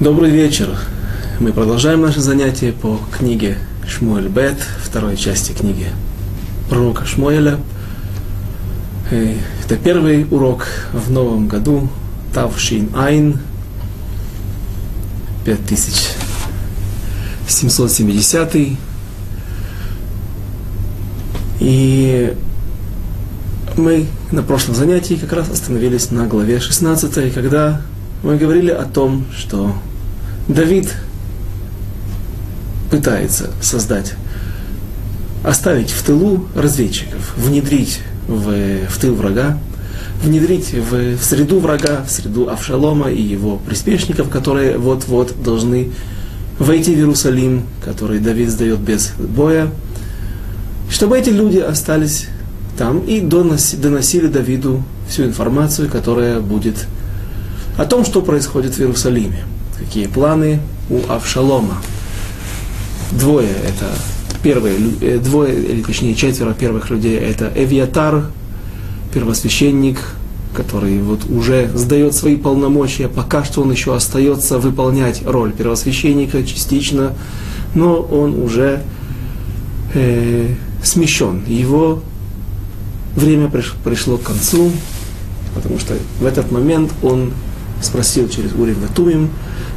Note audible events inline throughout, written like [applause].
Добрый вечер. Мы продолжаем наше занятие по книге Шмуэль Бет, второй части книги пророка Шмуэля. Э, это первый урок в новом году, Тавшин Айн, 5770. И мы на прошлом занятии как раз остановились на главе 16, когда мы говорили о том, что Давид пытается создать, оставить в тылу разведчиков, внедрить в, в тыл врага, внедрить в, в среду врага, в среду Авшалома и его приспешников, которые вот-вот должны войти в Иерусалим, который Давид сдает без боя, чтобы эти люди остались там и доносили Давиду всю информацию, которая будет о том, что происходит в Иерусалиме какие планы у Авшалома. Двое это первые, э, двое, или точнее четверо первых людей, это Эвиатар, первосвященник, который вот уже сдает свои полномочия, пока что он еще остается выполнять роль первосвященника частично, но он уже э, смещен. Его время пришло к концу, потому что в этот момент он спросил через Урим Ватумим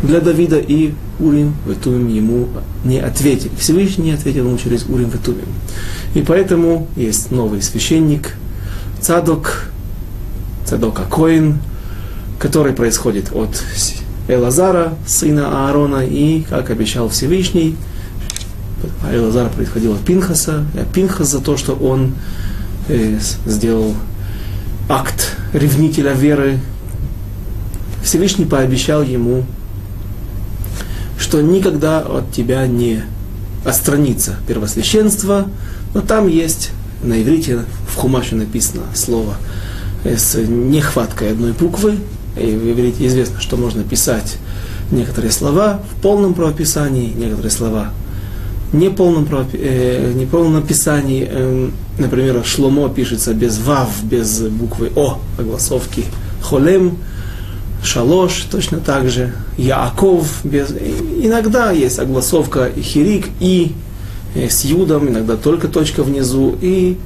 для Давида, и Урим Ватумим ему не ответил. Всевышний ответил ему через Урим Ватумим. И поэтому есть новый священник, Цадок, Цадок Акоин, который происходит от Элазара, сына Аарона, и, как обещал Всевышний, а Элазар происходил от Пинхаса, а Пинхас за то, что он э, сделал акт ревнителя веры, Всевышний пообещал ему, что никогда от тебя не отстранится первосвященство, но там есть на иврите в Хумаше написано слово с нехваткой одной буквы. И в иврите известно, что можно писать некоторые слова в полном правописании, некоторые слова не полном, э, не полном написании. Э, например, шломо пишется без вав, без буквы о, огласовки холем шалош, точно так же, Яаков, без... иногда есть огласовка хирик и э, с юдом, иногда только точка внизу, и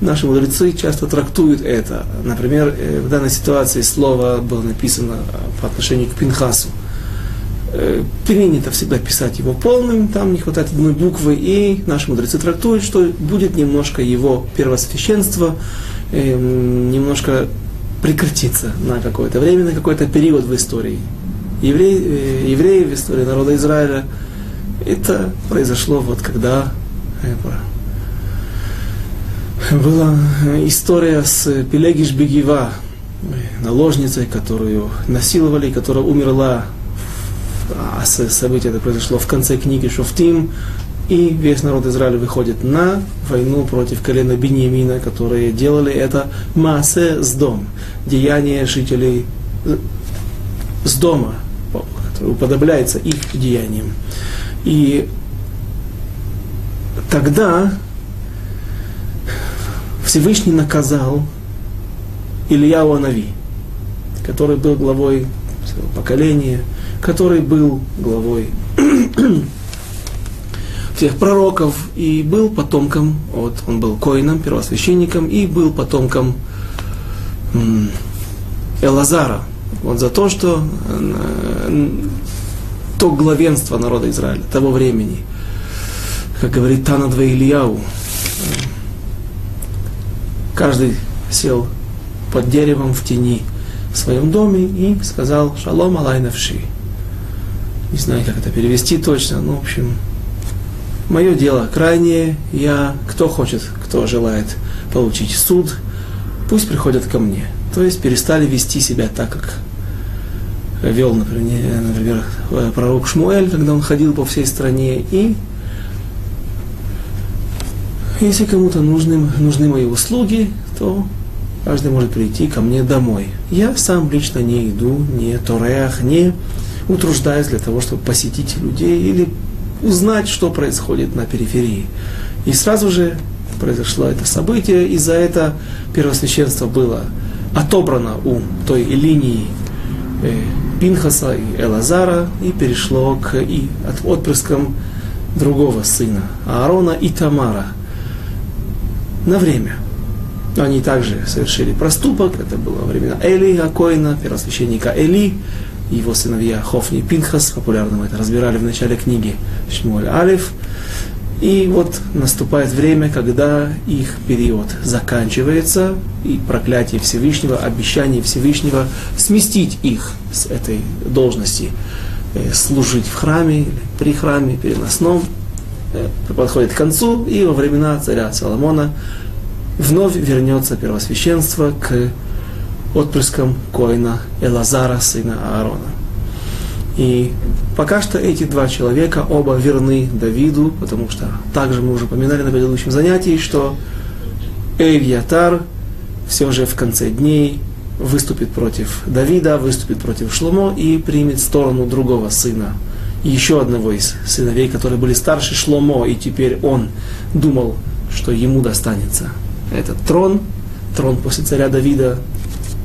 наши мудрецы часто трактуют это. Например, э, в данной ситуации слово было написано по отношению к Пинхасу. Э, принято всегда писать его полным, там не хватает одной буквы, и наши мудрецы трактуют, что будет немножко его первосвященства, немножко прекратиться на какое-то время, на какой-то период в истории. Евреи, э, евреи в истории народа Израиля, это произошло вот когда была история с Пелегиш Бегива, э, наложницей, которую насиловали, которая умерла, а событие это произошло в конце книги Шофтим, и весь народ Израиля выходит на войну против колена Беньямина, которые делали это массе с дом, деяние жителей э, с дома, который уподобляется их деяниям. И тогда Всевышний наказал Илья Анави, который был главой поколения, который был главой тех пророков и был потомком, вот он был коином, первосвященником и был потомком Элазара. Вот за то, что э, то главенство народа Израиля того времени, как говорит Танадва Ильяу, каждый сел под деревом в тени в своем доме и сказал «Шалом алайнавши». Не знаю, как это перевести точно, но, в общем, Мое дело крайнее, я, кто хочет, кто желает получить суд, пусть приходят ко мне. То есть перестали вести себя так, как вел, например, например пророк Шмуэль, когда он ходил по всей стране. И если кому-то нужны, нужны мои услуги, то каждый может прийти ко мне домой. Я сам лично не иду, не тореях, не утруждаюсь для того, чтобы посетить людей или узнать, что происходит на периферии. И сразу же произошло это событие, и за это первосвященство было отобрано у той линии э, Пинхаса и Элазара и перешло к и от отпрыскам другого сына, Аарона и Тамара, на время. Они также совершили проступок, это было во времена Эли Акоина, первосвященника Эли, его сыновья Хофни и Пинхас, популярно мы это разбирали в начале книги Шмуэль Алиф. И вот наступает время, когда их период заканчивается, и проклятие Всевышнего, обещание Всевышнего сместить их с этой должности, э, служить в храме, при храме, переносном, э, подходит к концу, и во времена царя Соломона вновь вернется первосвященство к отпрыском Коина Элазара, сына Аарона. И пока что эти два человека оба верны Давиду, потому что также мы уже упоминали на предыдущем занятии, что Эвьятар все же в конце дней выступит против Давида, выступит против Шломо и примет сторону другого сына, еще одного из сыновей, которые были старше Шломо, и теперь он думал, что ему достанется этот трон, трон после царя Давида,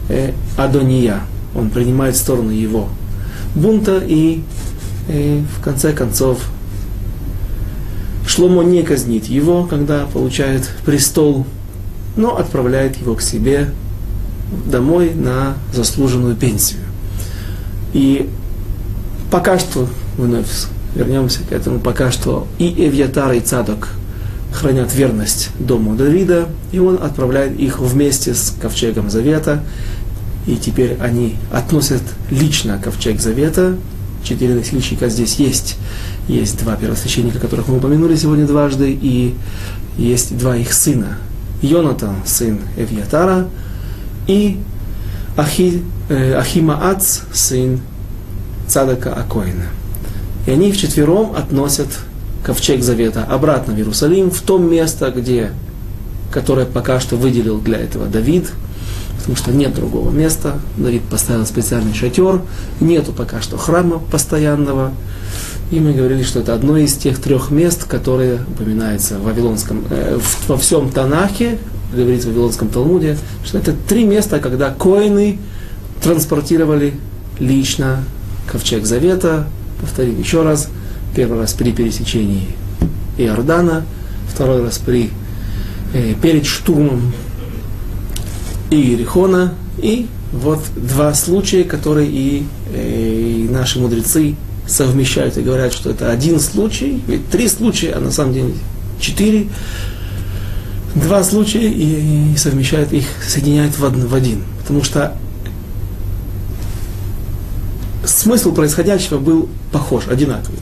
э, Адония. Он принимает сторону его бунта и, и в конце концов Шломо не казнит его, когда получает престол, но отправляет его к себе домой на заслуженную пенсию. И пока что, вновь вернемся к этому, пока что и Эвьятар, и Цадок хранят верность дому Давида, и он отправляет их вместе с ковчегом Завета, и теперь они относят лично ковчег Завета. Четыре носильщика здесь есть. Есть два первосвященника, которых мы упомянули сегодня дважды, и есть два их сына. Йонатан, сын Эвьятара, и Ахи, э, Ахимаац, сын Цадака Акоина. И они вчетвером относят ковчег Завета обратно в Иерусалим, в том место, где, которое пока что выделил для этого Давид, потому что нет другого места. Давид поставил специальный шатер, нету пока что храма постоянного. И мы говорили, что это одно из тех трех мест, которые упоминаются в Вавилонском, э, во всем Танахе, говорится в Вавилонском Талмуде, что это три места, когда коины транспортировали лично ковчег Завета, повторим еще раз, первый раз при пересечении Иордана, второй раз при, э, перед штурмом Иерихона, и вот два случая, которые и, э, и наши мудрецы совмещают и говорят, что это один случай, ведь три случая, а на самом деле четыре, два случая и, и совмещают их, соединяют в, один, в один. Потому что смысл происходящего был похож, одинаковый.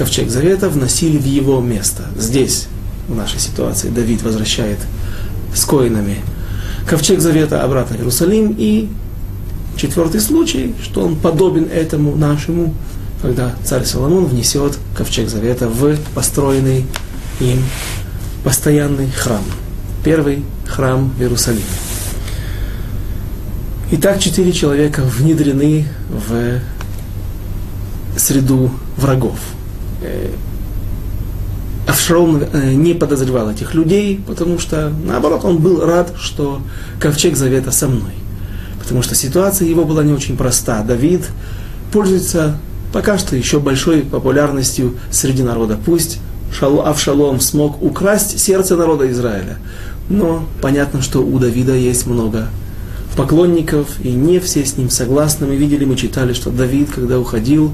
Ковчег Завета вносили в его место. Здесь, в нашей ситуации, Давид возвращает с коинами ковчег завета обратно в Иерусалим. И четвертый случай, что он подобен этому нашему, когда царь Соломон внесет ковчег завета в построенный им постоянный храм. Первый храм в Иерусалиме. Итак, четыре человека внедрены в среду врагов. Э, Авшалом э, не подозревал этих людей, потому что, наоборот, он был рад, что ковчег завета со мной. Потому что ситуация его была не очень проста. Давид пользуется пока что еще большой популярностью среди народа. Пусть Авшалом смог украсть сердце народа Израиля, но понятно, что у Давида есть много поклонников, и не все с ним согласны. Мы видели, мы читали, что Давид, когда уходил,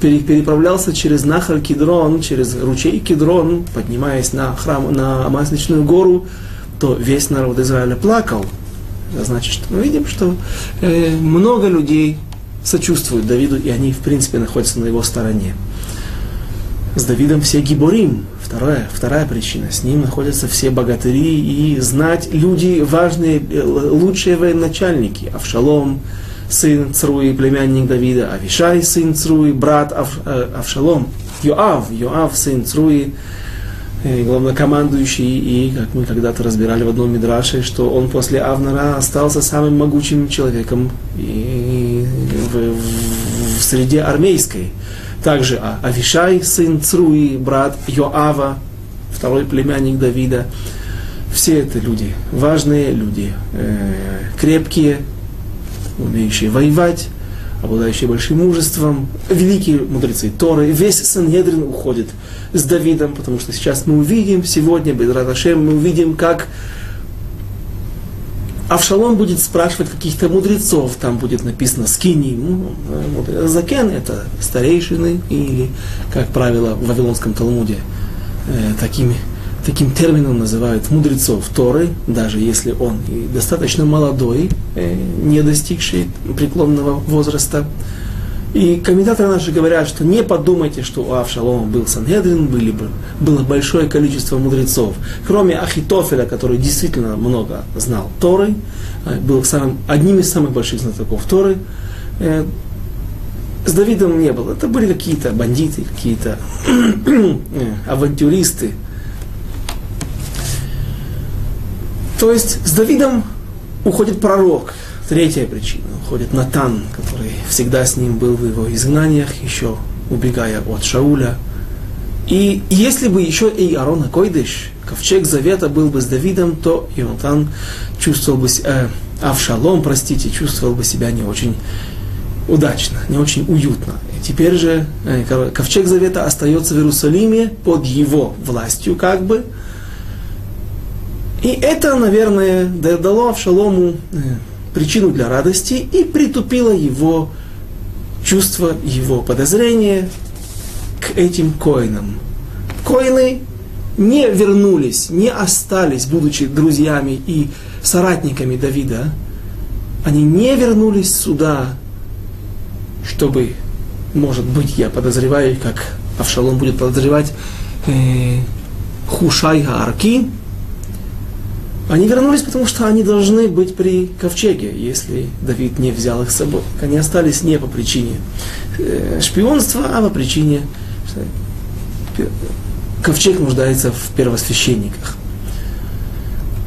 переправлялся через Нахар Кедрон, через ручей Кедрон, поднимаясь на храм, на Масличную гору, то весь народ Израиля плакал. Это значит, мы видим, что э, много людей сочувствуют Давиду, и они, в принципе, находятся на его стороне. С Давидом все гиборим. Вторая, вторая причина. С ним находятся все богатыри и знать люди важные, э, лучшие военачальники. Авшалом, сын Цруи, племянник Давида, Авишай, сын Цруи, брат Ав, э, Авшалом, Йоав, Йоав, сын Цруи, э, главнокомандующий, и, как мы когда-то разбирали в одном мидраше, что он после Авнара остался самым могучим человеком и в, в, в среде армейской. Также Авишай, сын Цруи, брат Йоава, второй племянник Давида. Все это люди, важные люди, э, крепкие, умеющие воевать, обладающие большим мужеством, великие мудрецы Торы, весь Сангедрин уходит с Давидом, потому что сейчас мы увидим, сегодня, Бедраташем, мы увидим, как Авшалом будет спрашивать каких-то мудрецов, там будет написано скини, ну, закен это старейшины, или, как правило, в Вавилонском Талмуде э, такими, таким термином называют мудрецов Торы, даже если он и достаточно молодой, э, не достигший преклонного возраста. И комментаторы наши говорят, что не подумайте, что у Авшалома был Сангедрин, были бы, было большое количество мудрецов. Кроме Ахитофеля, который действительно много знал Торы, э, был самым, одним из самых больших знатоков Торы, э, с Давидом не было. Это были какие-то бандиты, какие-то [clears throat] авантюристы. То есть с Давидом уходит пророк. Третья причина ходит Натан, который всегда с ним был в его изгнаниях, еще убегая от Шауля. И если бы еще и Арона Койдыш, ковчег завета был бы с Давидом, то Ионатан чувствовал бы, э, Авшалом, простите, чувствовал бы себя не очень удачно, не очень уютно. И теперь же э, ковчег завета остается в Иерусалиме под его властью, как бы. И это, наверное, дало Авшалому э, причину для радости и притупило его чувство, его подозрения к этим коинам. Коины не вернулись, не остались, будучи друзьями и соратниками Давида, они не вернулись сюда, чтобы, может быть, я подозреваю, как Авшалом будет подозревать э, Хушай Арки, они вернулись, потому что они должны быть при ковчеге, если Давид не взял их с собой. Они остались не по причине э, шпионства, а по причине, что ковчег нуждается в первосвященниках.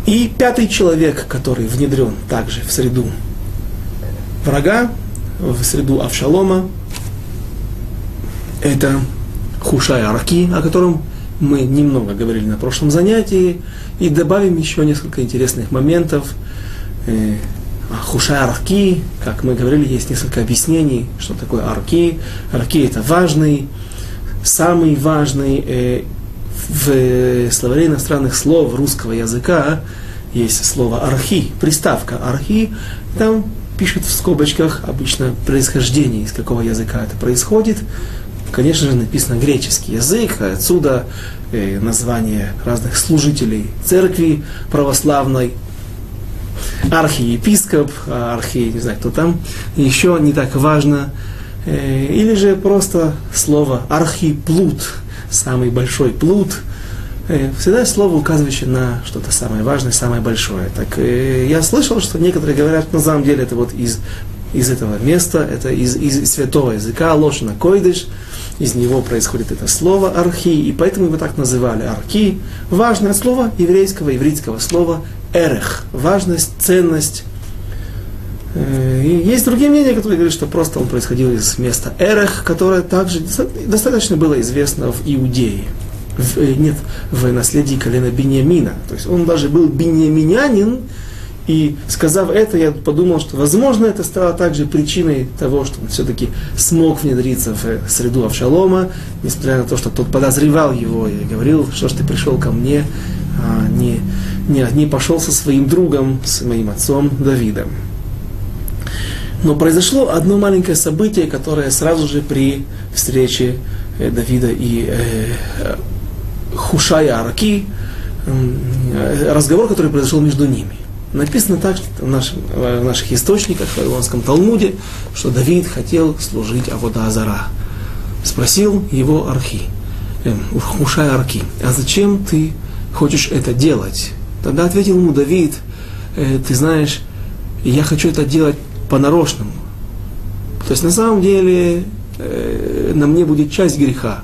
И пятый человек, который внедрен также в среду врага, в среду Авшалома, это Хушай Арки, о котором мы немного говорили на прошлом занятии, и добавим еще несколько интересных моментов. Э, Хуша арки, как мы говорили, есть несколько объяснений, что такое арки. Арки это важный, самый важный э, в словаре иностранных слов русского языка есть слово архи, приставка архи, там пишут в скобочках обычно происхождение, из какого языка это происходит конечно же, написано греческий язык, отсюда э, название разных служителей церкви православной, архиепископ, архи, не знаю, кто там, еще не так важно, э, или же просто слово архиплут, самый большой плут, э, всегда слово, указывающее на что-то самое важное, самое большое. Так я слышал, что некоторые говорят, на самом деле это вот из, из этого места, это из, из святого языка, лошина койдыш, из него происходит это слово архи, и поэтому его так называли архи. Важное слово еврейского, еврейского слова эрех, важность, ценность. Э, и есть другие мнения, которые говорят, что просто он происходил из места эрех, которое также достаточно было известно в Иудее. В, э, нет, в наследии колена Бениамина. То есть он даже был бениаминянин, и сказав это, я подумал, что, возможно, это стало также причиной того, что он все-таки смог внедриться в среду Авшалома, несмотря на то, что тот подозревал его и говорил, что ж ты пришел ко мне, а не, не, не пошел со своим другом, с моим отцом Давидом. Но произошло одно маленькое событие, которое сразу же при встрече э, Давида и э, Хушая Араки, э, разговор, который произошел между ними. Написано так в, нашем, в наших источниках, в Вавилонском Талмуде, что Давид хотел служить Авода Азара. Спросил его Архи, э, Ушай Арки, а зачем ты хочешь это делать? Тогда ответил ему Давид, э, ты знаешь, я хочу это делать по-нарочному. То есть на самом деле э, на мне будет часть греха,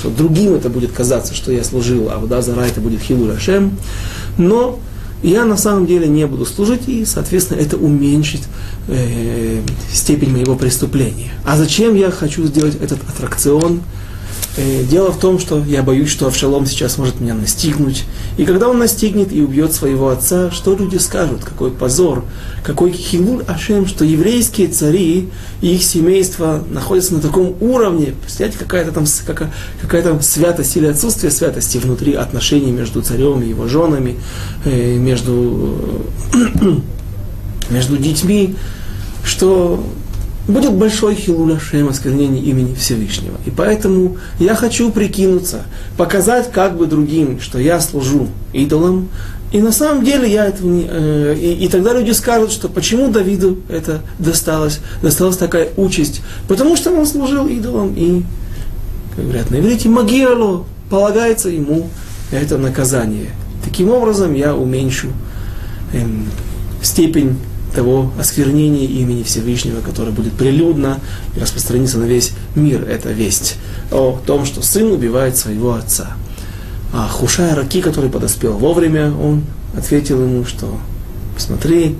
что другим это будет казаться, что я служил, а вода зара это будет хилу Рашем. Но я на самом деле не буду служить, и, соответственно, это уменьшит э, степень моего преступления. А зачем я хочу сделать этот аттракцион? Э, дело в том, что я боюсь, что Авшалом сейчас может меня настигнуть. И когда он настигнет и убьет своего отца, что люди скажут? Какой позор, какой хилуль Ашем, что еврейские цари и их семейство находятся на таком уровне. Представляете, какая-то там какая, какая святость или отсутствие святости внутри отношений между царем и его женами, э, между, [clears throat] между детьми, что будет большой хилуля шем, осквернение имени Всевышнего. И поэтому я хочу прикинуться, показать как бы другим, что я служу идолам, и на самом деле я это не... Э, и, и тогда люди скажут, что почему Давиду это досталось, досталась такая участь, потому что он служил идолам, и, как говорят на иврите, магиало, полагается ему это наказание. Таким образом я уменьшу эм, степень того осквернения имени Всевышнего, которое будет прилюдно и распространиться на весь мир. Это весть о том, что сын убивает своего отца. А Хушай Раки, который подоспел вовремя, он ответил ему, что посмотри,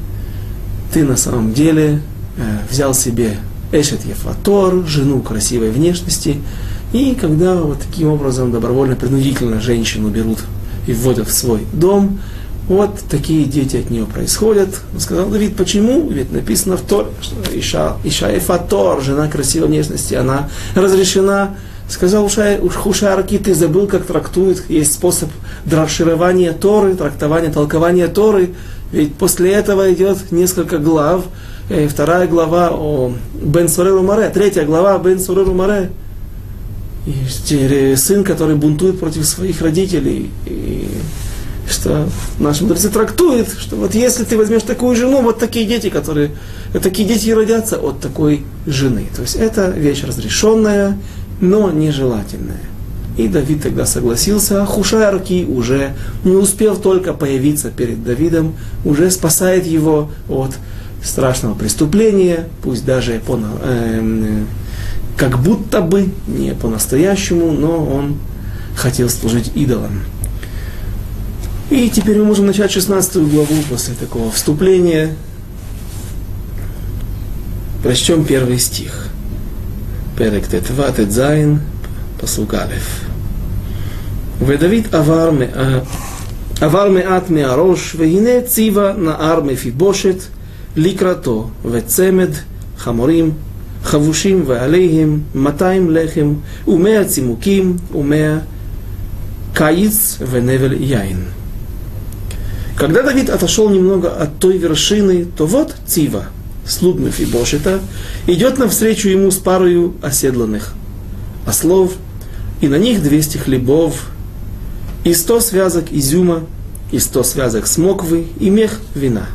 ты на самом деле э, взял себе Эшет Ефатор, жену красивой внешности, и когда вот таким образом добровольно-принудительно женщину берут и вводят в свой дом, вот такие дети от нее происходят. Он сказал Давид, почему? Ведь написано в Тор, что Иша, Иша Эфатор, жена красивой внешности, она разрешена. Сказал Хушарки, ты забыл, как трактует, есть способ дроширования Торы, трактования, толкования Торы. Ведь после этого идет несколько глав. И вторая глава о Бен Суреру Маре, третья глава Бен Суреру Маре. И сын, который бунтует против своих родителей. И что наши мудрецы трактуют, что вот если ты возьмешь такую жену, вот такие дети, которые, такие дети и родятся от такой жены. То есть это вещь разрешенная, но нежелательная. И Давид тогда согласился, а Хушайарки уже, не успев только появиться перед Давидом, уже спасает его от страшного преступления, пусть даже по, э, как будто бы не по-настоящему, но он хотел служить идолам. И теперь мы можем начать 16 главу после такого вступления. Прочтем первый стих. Перек Тетва Тедзайн, посук Алеф. ודוד עבר, עבר מעט מהראש, והנה ציווה נער מפיבושת לקראתו, וצמד חמורים חבושים ועליהם 200 לחם, ומאה צימוקים, ומאה קיץ ונבל יין. Когда Давид отошел немного от той вершины, то вот Цива, слуг Мефибошета, идет навстречу ему с парою оседланных ослов, и на них 200 хлебов, и 100 связок изюма, и 100 связок смоквы, и мех вина.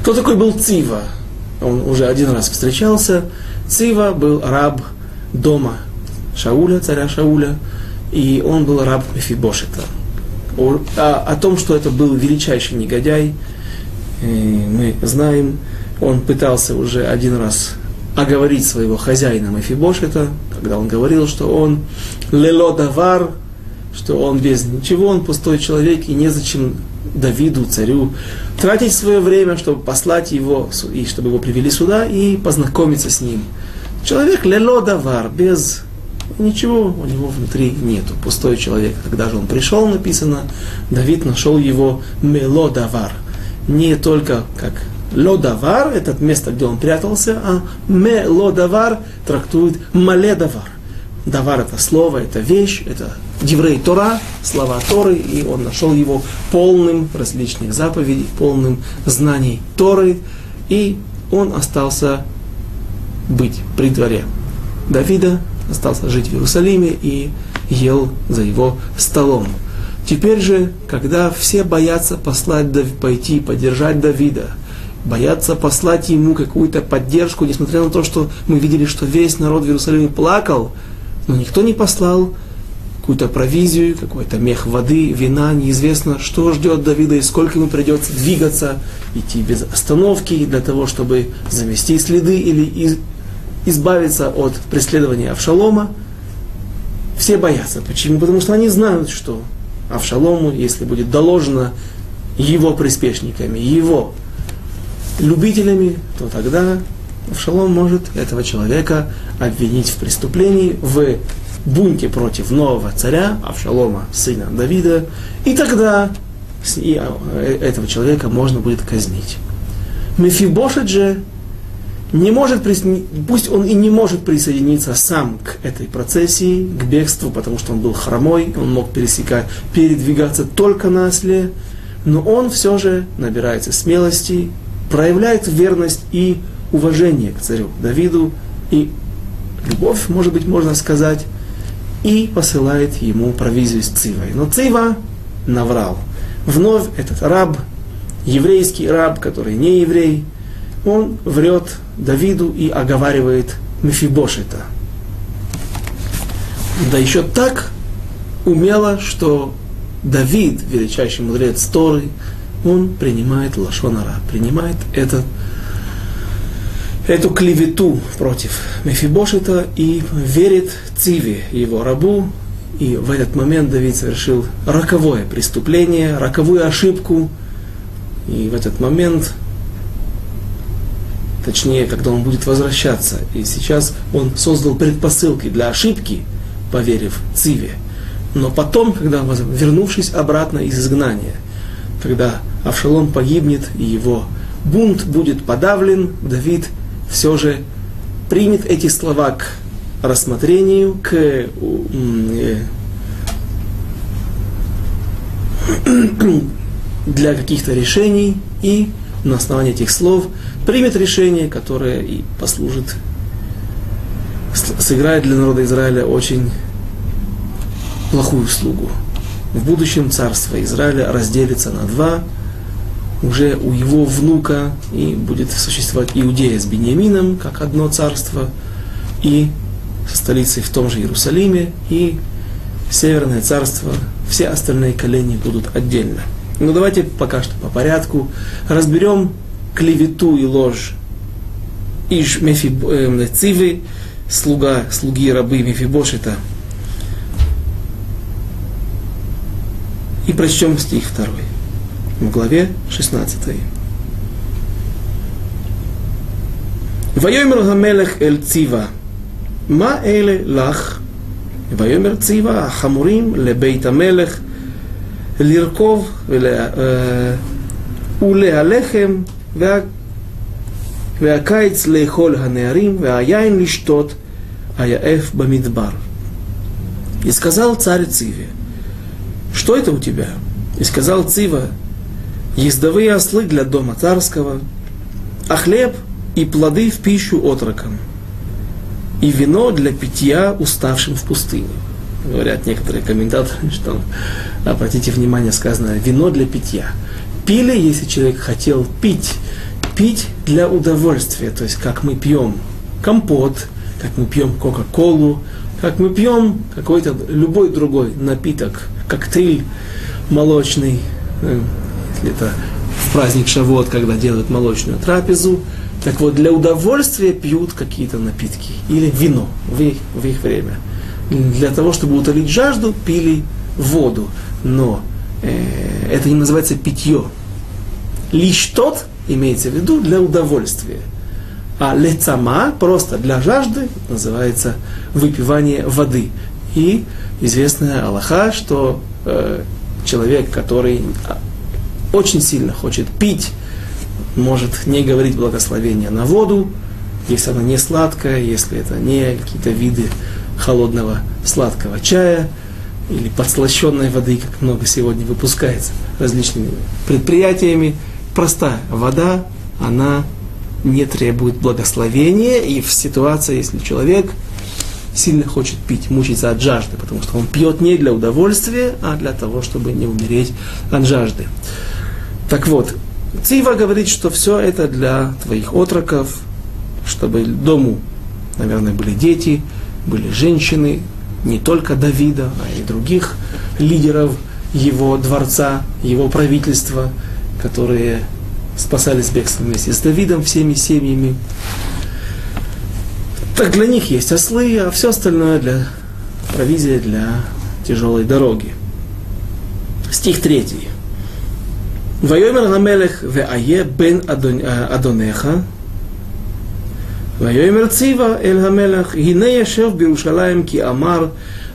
Кто такой был Цива? Он уже один раз встречался Цива был раб дома Шауля, царя Шауля, и он был раб Мефибошета. О, о, о том, что это был величайший негодяй, э, мы знаем, он пытался уже один раз оговорить своего хозяина Мефибошета, когда он говорил, что он лело давар, что он без ничего, он пустой человек, и незачем Давиду, царю, тратить свое время, чтобы послать его, и чтобы его привели сюда и познакомиться с ним. Человек лело давар, без ничего у него внутри нету. Пустой человек. Когда же он пришел, написано, Давид нашел его мело давар. Не только как лодавар, это место, где он прятался, а мелодавар трактует маледавар. Давар это слово, это вещь, это Диврей Тора, слова Торы, и он нашел его полным различных заповедей, полным знаний Торы, и он остался быть при дворе Давида, остался жить в Иерусалиме и ел за его столом. Теперь же, когда все боятся послать, пойти поддержать Давида, боятся послать ему какую-то поддержку, несмотря на то, что мы видели, что весь народ в Иерусалиме плакал, но никто не послал какую-то провизию, какой-то мех воды, вина, неизвестно, что ждет Давида и сколько ему придется двигаться, идти без остановки для того, чтобы замести следы или избавиться от преследования Авшалома. Все боятся. Почему? Потому что они знают, что Авшалому, если будет доложено его приспешниками, его любителями, то тогда Авшалом может этого человека обвинить в преступлении, в бунте против нового царя, Авшалома, сына Давида, и тогда э, этого человека можно будет казнить. Мефибошет же не может, пусть он и не может присоединиться сам к этой процессии, к бегству, потому что он был хромой, он мог пересекать, передвигаться только на осле, но он все же набирается смелости, проявляет верность и уважение к царю Давиду, и любовь, может быть, можно сказать, и посылает ему провизию с Цивой. Но Цива наврал. Вновь этот раб, еврейский раб, который не еврей, он врет Давиду и оговаривает Мефибошета. Да еще так умело, что Давид, величайший мудрец Торы, он принимает лашонара, принимает этот эту клевету против Мефибошета и верит Циве, его рабу. И в этот момент Давид совершил роковое преступление, роковую ошибку. И в этот момент, точнее, когда он будет возвращаться, и сейчас он создал предпосылки для ошибки, поверив Циве. Но потом, когда, вернувшись обратно из изгнания, когда Авшалом погибнет и его бунт будет подавлен, Давид – все же примет эти слова к рассмотрению, к э, [clears throat] для каких-то решений и на основании этих слов примет решение, которое и послужит, сыграет для народа Израиля очень плохую услугу. В будущем царство Израиля разделится на два, уже у его внука и будет существовать Иудея с Бениамином, как одно царство, и со столицей в том же Иерусалиме, и Северное царство, все остальные колени будут отдельно. Но ну, давайте пока что по порядку разберем клевету и ложь Иш Мефиб, э, эм, слуга, слуги рабы Мефибошита. И прочтем стих второй в главе 16. Вайомер Гамелех Эль Цива, Ма Эле Лах, Вайомер Цива, Хамурим, Лебейт Амелех, Лирков, э, Улеалехем, והקיץ לאכול הנערים והיין לשתות היעף במדבר. И сказал царь Циве, что это у тебя? И сказал Цива, ездовые ослы для дома царского, а хлеб и плоды в пищу отрокам, и вино для питья уставшим в пустыне. Говорят некоторые комментаторы, что, обратите внимание, сказано, вино для питья. Пили, если человек хотел пить, пить для удовольствия, то есть как мы пьем компот, как мы пьем кока-колу, как мы пьем какой-то любой другой напиток, коктейль молочный, э, это в праздник Шавот, когда делают молочную трапезу. Так вот, для удовольствия пьют какие-то напитки или вино в их, в их время. Для того, чтобы утолить жажду, пили воду. Но это не называется питье. Лишь тот имеется в виду для удовольствия. А лецама, просто для жажды, называется выпивание воды. И известная Аллаха, что э, человек, который очень сильно хочет пить, может не говорить благословения на воду, если она не сладкая, если это не какие-то виды холодного сладкого чая или подслащенной воды, как много сегодня выпускается различными предприятиями. Простая вода, она не требует благословения, и в ситуации, если человек сильно хочет пить, мучиться от жажды, потому что он пьет не для удовольствия, а для того, чтобы не умереть от жажды. Так вот, Цива говорит, что все это для твоих отроков, чтобы дому, наверное, были дети, были женщины, не только Давида, а и других лидеров его дворца, его правительства, которые спасались бегством вместе с Давидом, всеми семьями. Так для них есть ослы, а все остальное для провизия для тяжелой дороги. Стих 3. Воемер Намелех веае бен э, Адонеха ויאמר ציווה אל המלך הנה ישב בירושלים כי אמר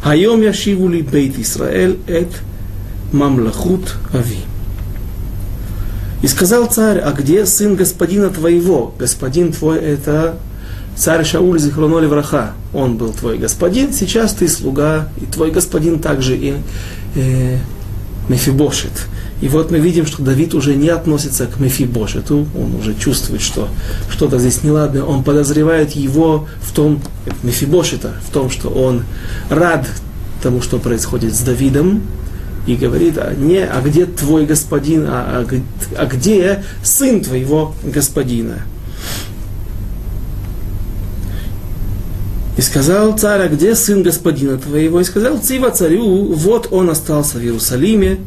היום ישיבו לי בית ישראל את ממלכות אבי. И сказал царь, а где сын господина твоего? Господин твой это царь Шауль Зихроноли Враха. Он был твой господин, сейчас ты слуга, и твой господин также и э, Мефибошет. И вот мы видим, что Давид уже не относится к Мефибошету, он уже чувствует, что что-то здесь неладное, он подозревает его в том, Мефибошета, в том, что он рад тому, что происходит с Давидом, и говорит, а не, а где твой господин, а, а, а где сын твоего господина? И сказал царь, а где сын господина твоего? И сказал Цива царю, вот он остался в Иерусалиме,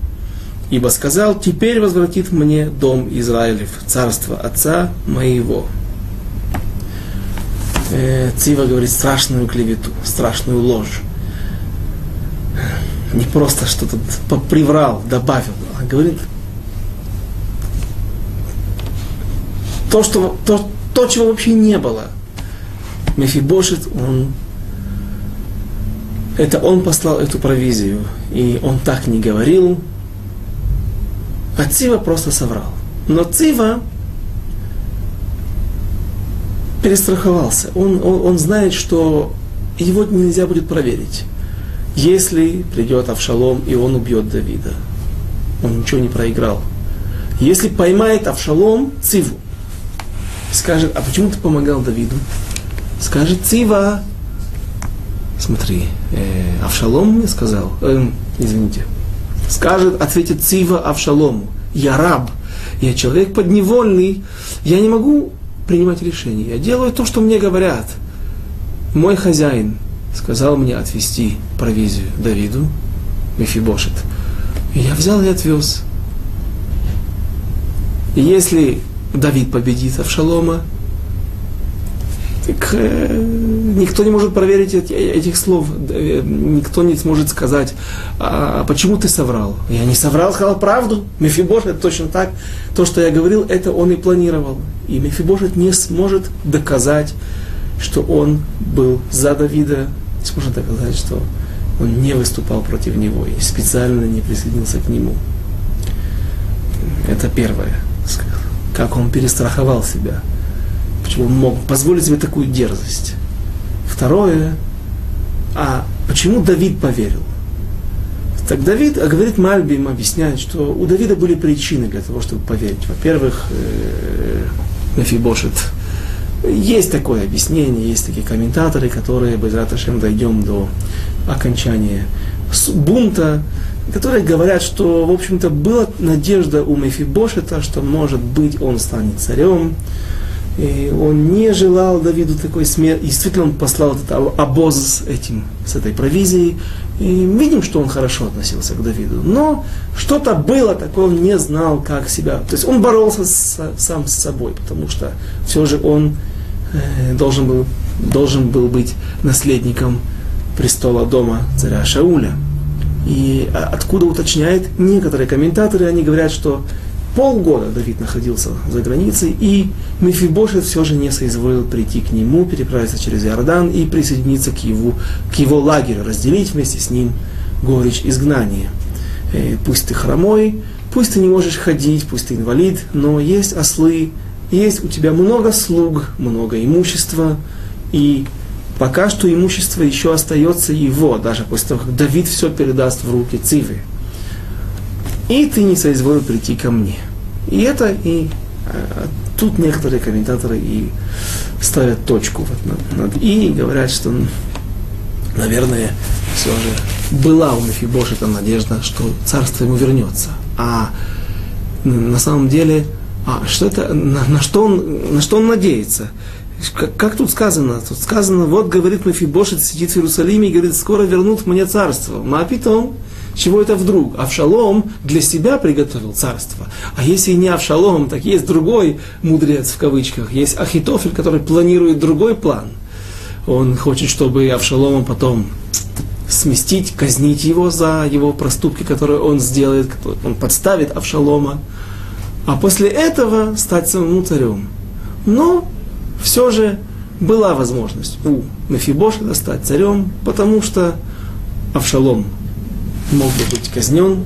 ибо сказал, теперь возвратит мне дом Израилев, царство отца моего. Э, Цива говорит страшную клевету, страшную ложь не просто что-то приврал, добавил, а говорит то, что, то, то, чего вообще не было. Мефибошет, он, это он послал эту провизию, и он так не говорил, а Цива просто соврал. Но Цива перестраховался. Он, он, он знает, что его нельзя будет проверить. Если придет Авшалом, и он убьет Давида, он ничего не проиграл. Если поймает Авшалом Циву, скажет, а почему ты помогал Давиду? Скажет Цива, смотри, э, Авшалом мне сказал, э, извините, скажет, ответит Цива Авшалому, я раб, я человек подневольный, я не могу принимать решения, я делаю то, что мне говорят. Мой хозяин, сказал мне отвезти провизию Давиду, Мефибошет. И я взял и отвез. И если Давид победит Авшалома, так э, никто не может проверить эти, этих слов, э, никто не сможет сказать, а, почему ты соврал. Я не соврал, сказал правду. Мефибошет точно так. То, что я говорил, это он и планировал. И Мефибошет не сможет доказать, что он был за Давида, сможет доказать, что он не выступал против него и специально не присоединился к нему. Это первое. Как он перестраховал себя. Почему он мог позволить себе такую дерзость. Второе, а почему Давид поверил? Так Давид, а говорит Мальби, им объясняет, что у Давида были причины для того, чтобы поверить. Во-первых, э, Мефибошет есть такое объяснение, есть такие комментаторы, которые, без Раташем, дойдем до окончания бунта, которые говорят, что, в общем-то, была надежда у Мефибошета, что, может быть, он станет царем. И он не желал Давиду такой смерти. Действительно, он послал этот обоз с этим, с этой провизией. И видим, что он хорошо относился к Давиду. Но что-то было такое, он не знал, как себя. То есть он боролся с, сам с собой, потому что все же он Э, должен был, должен был быть наследником престола дома царя Шауля. И а, откуда уточняет некоторые комментаторы, они говорят, что полгода Давид находился за границей, и Мефибошет все же не соизволил прийти к нему, переправиться через Иордан и присоединиться к его, к его лагерю, разделить вместе с ним горечь изгнания. Э, пусть ты хромой, пусть ты не можешь ходить, пусть ты инвалид, но есть ослы, есть у тебя много слуг, много имущества, и пока что имущество еще остается его, даже после того, как Давид все передаст в руки Цивы. И ты не соизволил прийти ко мне. И это и а, тут некоторые комментаторы и ставят точку вот над, над и говорят, что, наверное, все же была у Мефибошета надежда, что царство ему вернется. А на самом деле а что это, на, на, что, он, на что он надеется? Как, как тут сказано? Тут сказано, вот говорит Мефибошет, сидит в Иерусалиме и говорит, скоро вернут мне царство. Ну, а потом, чего это вдруг? Авшалом для себя приготовил царство. А если не Авшалом, так есть другой мудрец в кавычках. Есть Ахитофель, который планирует другой план. Он хочет, чтобы Авшалома потом сместить, казнить его за его проступки, которые он сделает. Он подставит Авшалома. а после этого стать самому царем. Но все же была возможность у Мефибошета стать царем, потому что Авшалом мог бы быть казнен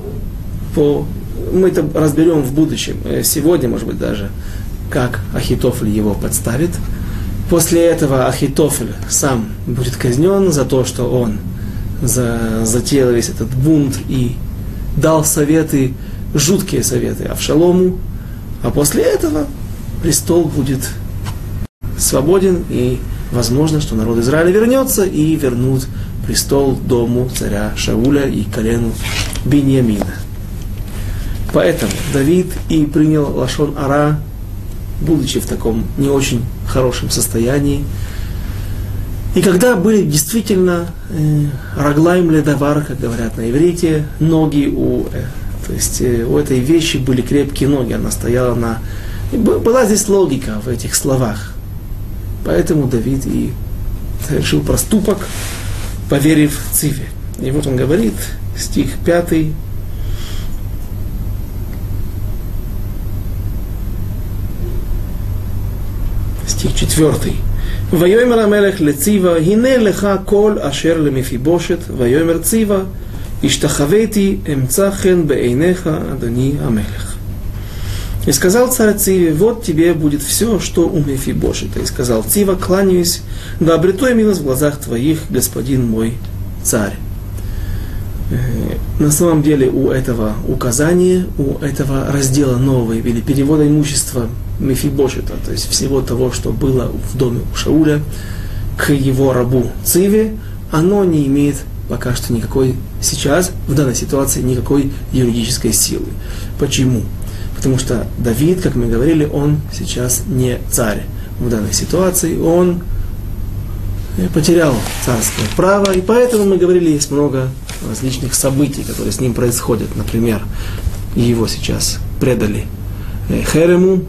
по... Мы это разберем в будущем, э, сегодня, может быть, даже, как Ахитофель его подставит. После этого Ахитофель сам будет казнен за то, что он за, затеял весь этот бунт и дал советы, жуткие советы Авшалому, а после этого престол будет свободен и возможно, что народ Израиля вернется и вернут престол дому царя Шауля и колену Беньямина. Поэтому Давид и принял Лашон Ара, будучи в таком не очень хорошем состоянии. И когда были действительно э, раглаем как говорят на иврите, ноги у, э, то есть э, у этой вещи были крепкие ноги, она стояла на... Была здесь логика в этих словах. Поэтому Давид и совершил проступок, поверив Циве. И вот он говорит, стих 5, стих 4. ויאמר המלך לציווה, הנה לך כל אשר למפיבושת, ויאמר ציווה, השתחוויתי, אמצא חן בעיניך, אדוני המלך. И сказал царь Циве, вот тебе будет все, что у Мефибошета. И сказал Цива, кланяюсь, да обрету я милость в глазах твоих, господин мой царь. Э, на самом деле у этого указания, у этого раздела нового или перевода имущества Мефибошета, то есть всего того, что было в доме у Шауля, к его рабу Циве, оно не имеет пока что никакой, сейчас, в данной ситуации, никакой юридической силы. Почему? Потому что Давид, как мы говорили, он сейчас не царь. В данной ситуации он э, потерял царское право, и поэтому мы говорили, есть много различных событий, которые с ним происходят. Например, его сейчас предали э, Херему,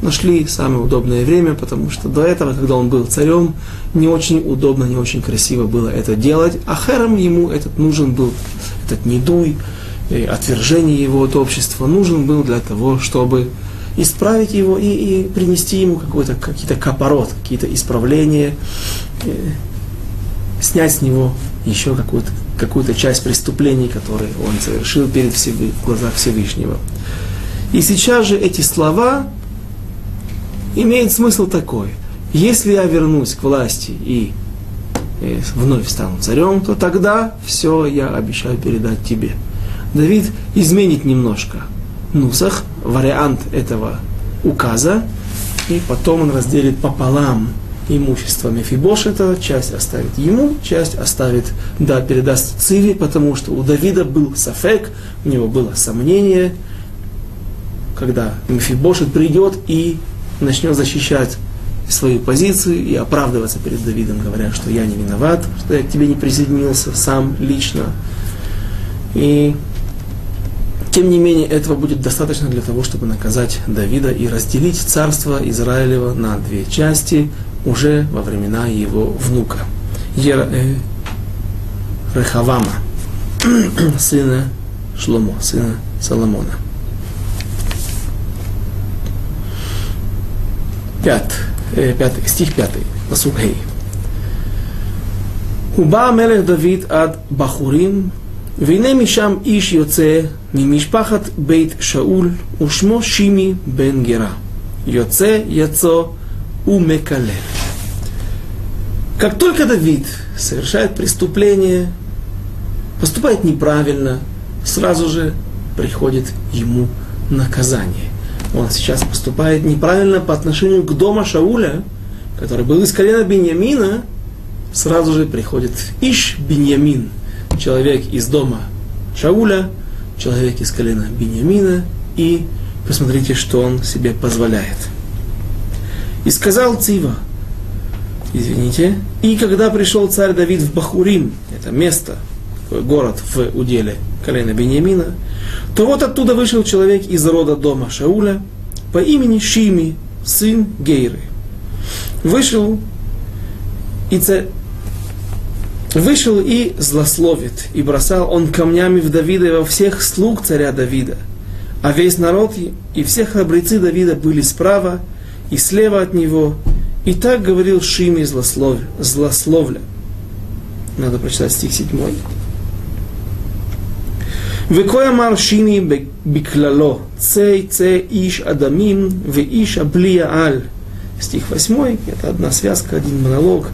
нашли самое удобное время, потому что до этого, когда он был царем, не очень удобно, не очень красиво было это делать, а Херем ему этот нужен был, этот недуй, отвержение его от общества, нужен был для того, чтобы исправить его и, и принести ему какой-то, какие-то капорот, какие-то исправления, э, снять с него еще какую-то, какую-то часть преступлений, которые он совершил перед Всевы, в глазах Всевышнего. И сейчас же эти слова имеют смысл такой. Если я вернусь к власти и э, вновь стану царем, то тогда все я обещаю передать тебе. Давид изменит немножко нусах, вариант этого указа, и потом он разделит пополам имущество Мефибошета, часть оставит ему, часть оставит, да, передаст Циви, потому что у Давида был сафек, у него было сомнение, когда Мефибошет придет и начнет защищать свою позицию и оправдываться перед Давидом, говоря, что я не виноват, что я к тебе не присоединился сам лично. И тем не менее, этого будет достаточно для того, чтобы наказать Давида и разделить царство Израилева на две части уже во времена его внука. Ер, э, Рехавама, [clears throat] сына Шломо, сына Соломона. Пят, э, пятый, стих пятый, посугей. Уба мелех Давид ад Бахурим והנה משם איש יוצא ממשפחת בית שאול, ושמו שימי בן גרה. יוצא, יצא ומקלל. Как только Давид совершает преступление, поступает неправильно, сразу же приходит ему наказание. Он сейчас поступает неправильно по отношению к дому Шауля, который был из колена Беньямина, сразу же приходит Иш Беньямин – человек из дома Шауля, человек из колена Бениамина, и посмотрите, что он себе позволяет. И сказал Цива, извините, и когда пришел царь Давид в Бахурим, это место, город в уделе колена Бениамина, то вот оттуда вышел человек из рода дома Шауля по имени Шими, сын Гейры. Вышел, и царь, вышел и злословит, и бросал он камнями в Давида и во всех слуг царя Давида. а весь народ и все храбрецы Давида были справа и слева от него. И так говорил Шими злослов... злословля. Надо прочитать стих седьмой. וכה אמר שימי בכללו, צא צא איש אדמים ואיש הבלי העל. Стих 8, это одна связка, один монолог.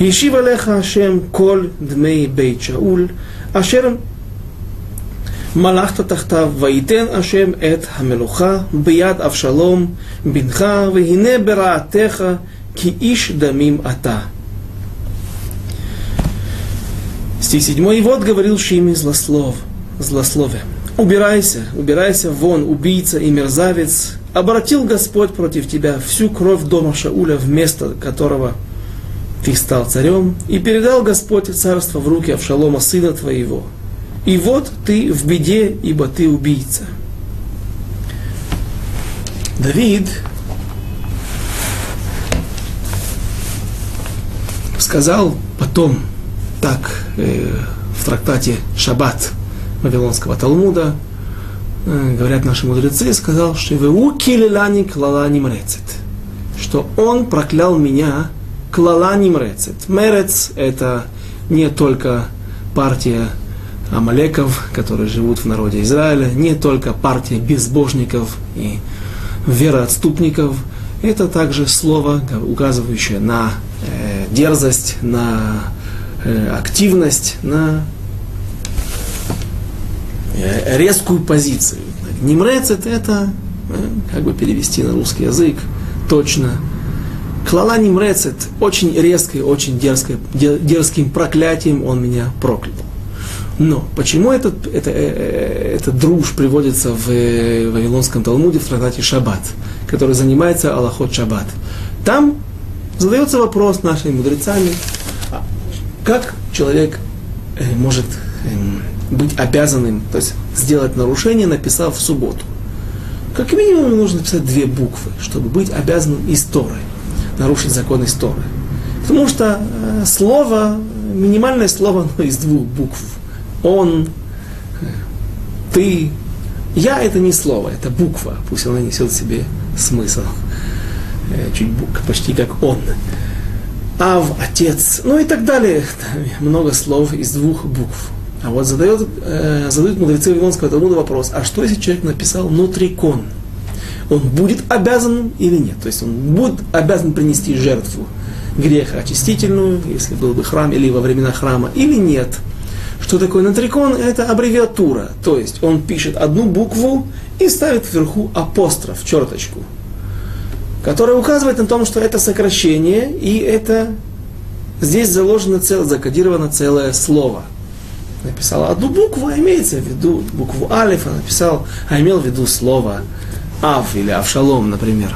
השיב עליך השם כל דמי בית שאול, אשר מלכת תחתיו, וייתן השם את המלוכה ביד אבשלום בנך, והנה ברעתך כי איש דמים אתה. Стих 7. И вот говорил Шими злослов, злословие. Убирайся, убирайся вон, убийца и мерзавец. Обратил Господь против тебя всю кровь дома Шауля, вместо которого ты стал царем, и передал Господь царство в руки Авшалома, сына твоего. И вот ты в беде, ибо ты убийца. Давид сказал потом так э, в трактате Шаббат Вавилонского Талмуда, э, говорят наши мудрецы, сказал, что вы килилани клала нимрецет, что он проклял меня клала нимрецет. Мерец это не только партия амалеков, которые живут в народе Израиля, не только партия безбожников и вероотступников, это также слово, указывающее на э, дерзость, на э, активность, на э, резкую позицию. Нимрецет это, э, как бы перевести на русский язык, точно. Клала Нимрецет очень резкой, очень дерзкой, дерзким проклятием он меня проклял. Но почему этот, это, э, э, эта дружь приводится в э, Вавилонском Талмуде в трактате Шаббат, который занимается Аллахот Шаббат? Там задается вопрос нашими мудрецами, а как человек может эм, быть обязанным, то есть сделать нарушение, написав в субботу. Как минимум нужно написать две буквы, чтобы быть обязанным историей, нарушить закон истории. Потому что слово, минимальное слово, оно из двух букв он, ты. Я это не слово, это буква, пусть она несет в себе смысл. Э, чуть почти как он. Ав, отец, ну и так далее. [laughs] Много слов из двух букв. А вот задает, э, задают мудрецы Вавилонского Талмуда вопрос, а что если человек написал нутрикон? Он будет обязан или нет? То есть он будет обязан принести жертву греха очистительную, если был бы храм или во времена храма, или нет? Что такое натрикон? Это аббревиатура. То есть он пишет одну букву и ставит вверху апостроф, черточку, которая указывает на том, что это сокращение, и это здесь заложено целое, закодировано целое слово. Написал одну букву, а имеется в виду букву Алиф, а написал, а имел в виду слово Ав или Авшалом, например.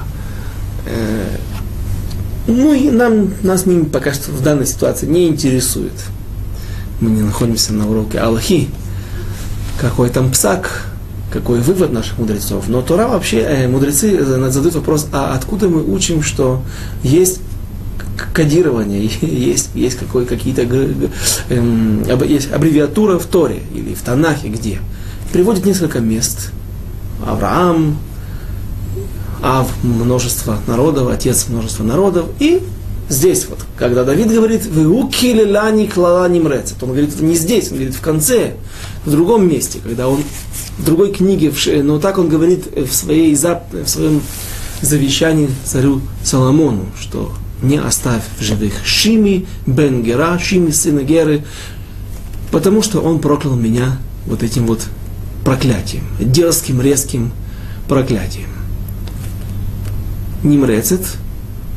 Э, ну и нам, нас ним пока что в данной ситуации не интересует мы не находимся на уроке Аллахи, какой там псак, какой вывод наших мудрецов. Но Тора вообще, э, мудрецы задают вопрос, а откуда мы учим, что есть кодирование, [laughs] есть, есть какой, какие-то э, есть аббревиатура в Торе или в Танахе, где приводит несколько мест. Авраам, Ав множество народов, отец множество народов, и здесь вот, когда Давид говорит, вы укили лани клала нимрецет, он говорит это не здесь, он говорит в конце, в другом месте, когда он в другой книге, но так он говорит в, своей, в своем завещании царю Соломону, что не оставь в живых Шими бен Гера, Шими сына Геры, потому что он проклял меня вот этим вот проклятием, дерзким, резким проклятием. Нимрецет,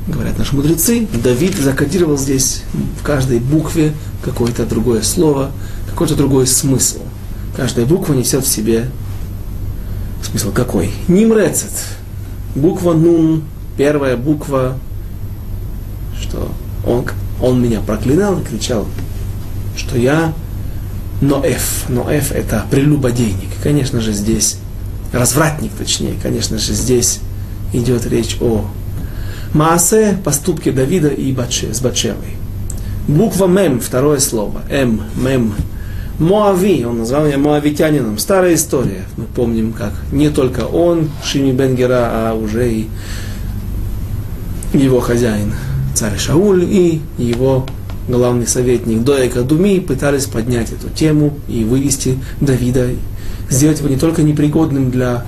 говорят наши мудрецы, Давид закодировал здесь в каждой букве какое-то другое слово, какой-то другой смысл. Каждая буква несет в себе смысл какой? Нимрецет. Буква Нун, первая буква, что он, он меня проклинал и кричал, что я Ноэф. Ноэф это прелюбодейник. Конечно же здесь, развратник точнее, конечно же здесь идет речь о Маасе – поступки Давида и Батше, с Батшевой. Буква Мем, второе слово. М, Мем. Моави, он назвал меня Моавитянином. Старая история. Мы помним, как не только он, Шими Бенгера, а уже и его хозяин, царь Шауль, и его главный советник Доека Думи пытались поднять эту тему и вывести Давида, сделать его не только непригодным для